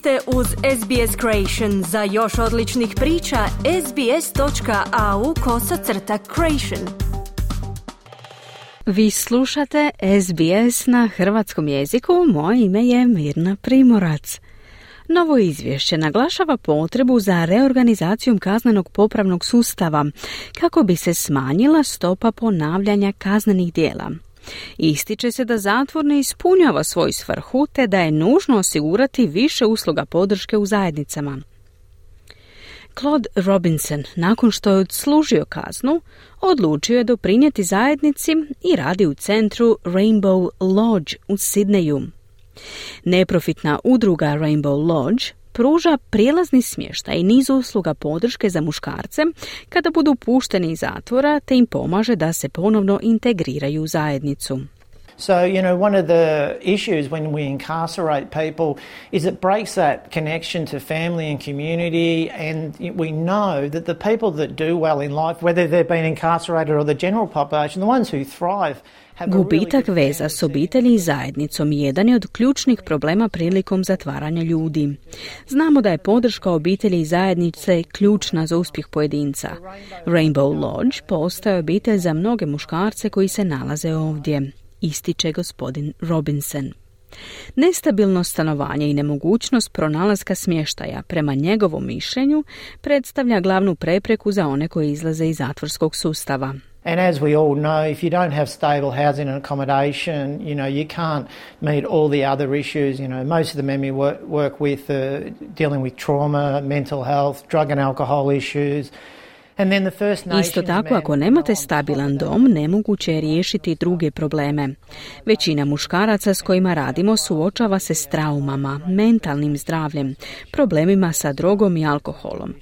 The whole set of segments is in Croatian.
ste uz SBS Creation. Za još odličnih priča, sbs.au kosacrta creation. Vi slušate SBS na hrvatskom jeziku. Moje ime je Mirna Primorac. Novo izvješće naglašava potrebu za reorganizacijom kaznenog popravnog sustava kako bi se smanjila stopa ponavljanja kaznenih dijela. Ističe se da zatvor ne ispunjava svoju svrhu te da je nužno osigurati više usluga podrške u zajednicama. Claude Robinson, nakon što je odslužio kaznu, odlučio je doprinijeti zajednici i radi u centru Rainbow Lodge u Sidneju. Neprofitna udruga Rainbow Lodge pruža prijelazni smještaj i niz usluga podrške za muškarce kada budu pušteni iz zatvora te im pomaže da se ponovno integriraju u zajednicu. So, you know, one of the issues when we incarcerate people is it breaks that connection to family and community, and we know that the people that do well in life, whether they've been incarcerated or the general population, the ones who thrive, Gubitak veza s obitelji i zajednicom jedan je od ključnih problema prilikom zatvaranja ljudi. Znamo da je podrška obitelji i zajednice ključna za uspjeh pojedinca. Rainbow Lodge postaje obitelj za mnoge muškarce koji se nalaze ovdje, ističe gospodin Robinson. Nestabilno stanovanje i nemogućnost pronalaska smještaja, prema njegovom mišljenju, predstavlja glavnu prepreku za one koji izlaze iz zatvorskog sustava. And as we all know, if you don't have stable housing and accommodation, you know, you can't meet all the other issues. You know, most of the men we work, with are dealing with trauma, mental health, drug and alcohol issues. Isto tako, ako nemate stabilan dom, nemoguće je riješiti druge probleme. Većina muškaraca s kojima radimo suočava se s traumama, mentalnim zdravljem, problemima sa drogom i alkoholom.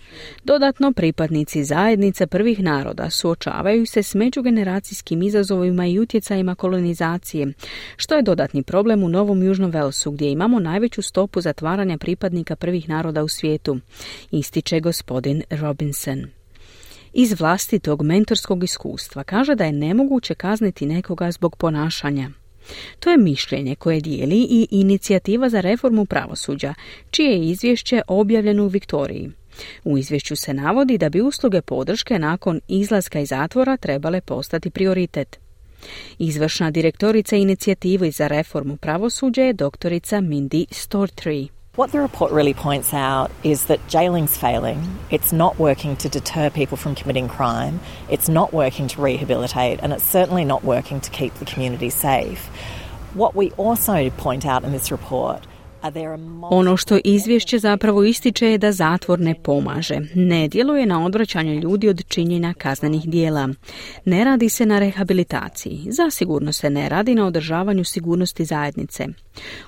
Dodatno, pripadnici zajednice prvih naroda suočavaju se s međugeneracijskim izazovima i utjecajima kolonizacije, što je dodatni problem u Novom Južnom Velsu, gdje imamo najveću stopu zatvaranja pripadnika prvih naroda u svijetu, ističe gospodin Robinson iz vlastitog mentorskog iskustva kaže da je nemoguće kazniti nekoga zbog ponašanja. To je mišljenje koje dijeli i inicijativa za reformu pravosuđa, čije je izvješće objavljeno u Viktoriji. U izvješću se navodi da bi usluge podrške nakon izlaska iz zatvora trebale postati prioritet. Izvršna direktorica inicijative za reformu pravosuđa je doktorica Mindy Stortree. What the report really points out is that jailing's failing. It's not working to deter people from committing crime. It's not working to rehabilitate, and it's certainly not working to keep the community safe. What we also point out in this report Ono što izvješće zapravo ističe je da zatvor ne pomaže, ne djeluje na odvraćanje ljudi od činjenja kaznenih dijela. Ne radi se na rehabilitaciji, zasigurno se ne radi na održavanju sigurnosti zajednice.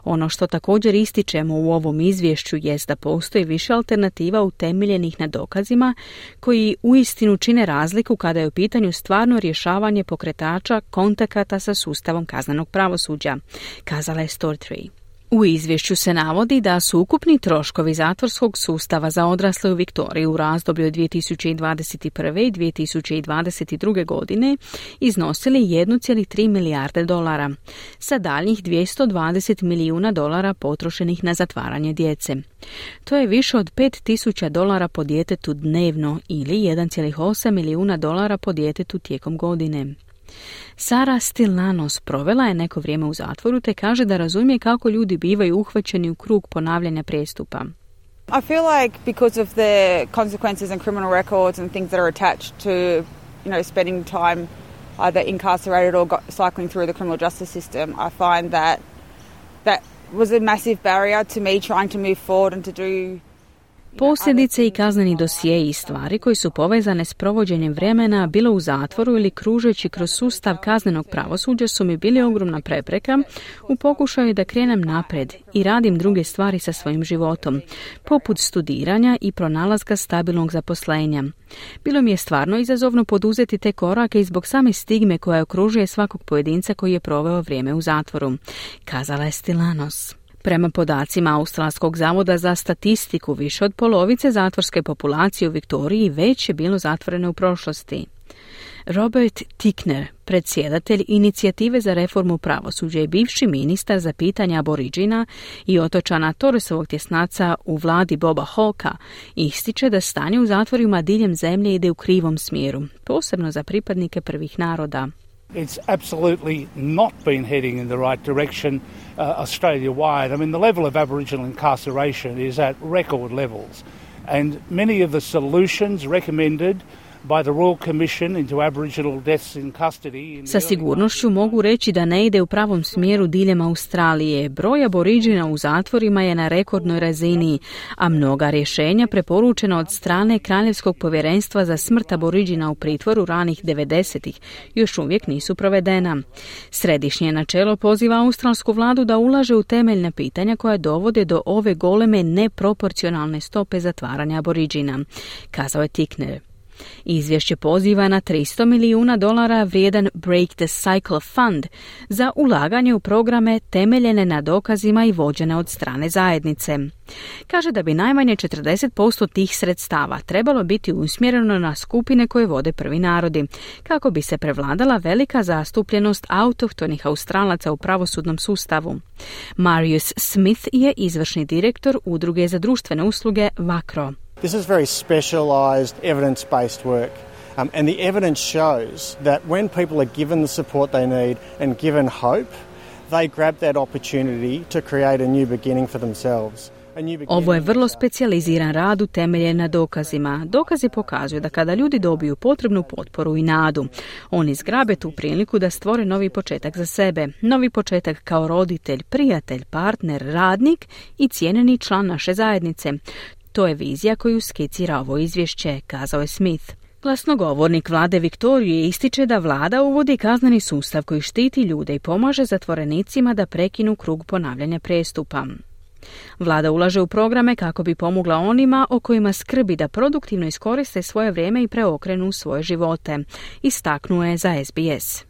Ono što također ističemo u ovom izvješću jest da postoji više alternativa utemeljenih na dokazima koji uistinu čine razliku kada je u pitanju stvarno rješavanje pokretača kontakata sa sustavom kaznenog pravosuđa, kazala je Stortree. U izvješću se navodi da su ukupni troškovi zatvorskog sustava za odrasle u Viktoriji u razdoblju od 2021. i 2022. godine iznosili 1,3 milijarde dolara, sa daljnjih 220 milijuna dolara potrošenih na zatvaranje djece. To je više od 5000 dolara po djetetu dnevno ili 1,8 milijuna dolara po djetetu tijekom godine. Sara Stilanos provela je neko vrijeme u zatvoru te kaže da razumije kako ljudi bivaju uhvaćeni u krug ponavljanja prestupa. I feel like because of the consequences and criminal records and things that are attached to, you know, spending time either incarcerated or cycling through the criminal justice system, I find that that was a massive barrier to me trying to move forward and to do Posljedice i kazneni dosije i stvari koji su povezane s provođenjem vremena bilo u zatvoru ili kružeći kroz sustav kaznenog pravosuđa su mi bili ogromna prepreka u pokušaju da krenem napred i radim druge stvari sa svojim životom, poput studiranja i pronalaska stabilnog zaposlenja. Bilo mi je stvarno izazovno poduzeti te korake i zbog same stigme koja okružuje svakog pojedinca koji je proveo vrijeme u zatvoru, kazala je Stilanos. Prema podacima Australskog zavoda za statistiku, više od polovice zatvorske populacije u Viktoriji već je bilo zatvorene u prošlosti. Robert Tickner, predsjedatelj inicijative za reformu pravosuđa i bivši ministar za pitanja aboriđina i otočana Torresovog tjesnaca u vladi Boba Hawka, ističe da stanje u zatvorima diljem zemlje ide u krivom smjeru, posebno za pripadnike prvih naroda. It's absolutely not been heading in the right direction uh, Australia wide. I mean, the level of Aboriginal incarceration is at record levels, and many of the solutions recommended sa sigurnošću mogu reći da ne ide u pravom smjeru diljem Australije. Broj aboriđina u zatvorima je na rekordnoj razini, a mnoga rješenja preporučena od strane Kraljevskog povjerenstva za smrt aboriđina u pritvoru ranih 90-ih još uvijek nisu provedena. Središnje načelo poziva australsku vladu da ulaže u temeljna pitanja koja dovode do ove goleme neproporcionalne stope zatvaranja aboriđina, kazao je Tikner. Izvješće poziva na 300 milijuna dolara vrijedan Break the Cycle Fund za ulaganje u programe temeljene na dokazima i vođene od strane zajednice. Kaže da bi najmanje 40% tih sredstava trebalo biti usmjereno na skupine koje vode prvi narodi, kako bi se prevladala velika zastupljenost autohtonih australaca u pravosudnom sustavu. Marius Smith je izvršni direktor Udruge za društvene usluge VACRO. This is very specialised evidence based work. Um, and the evidence shows that when people are given the support they need and given hope, they grab that opportunity to create a new beginning for themselves. Ovo je vrlo specijaliziran rad utemeljen na dokazima. Dokazi pokazuju da kada ljudi dobiju potrebnu potporu i nadu, oni zgrabe tu priliku da stvore novi početak za sebe. Novi početak kao roditelj, prijatelj, partner, radnik i cijeneni član naše zajednice. To je vizija koju skicira ovo izvješće, kazao je Smith. Glasnogovornik vlade Viktorije ističe da vlada uvodi kazneni sustav koji štiti ljude i pomaže zatvorenicima da prekinu krug ponavljanja prestupa. Vlada ulaže u programe kako bi pomogla onima o kojima skrbi da produktivno iskoriste svoje vrijeme i preokrenu svoje živote, istaknuo je za SBS.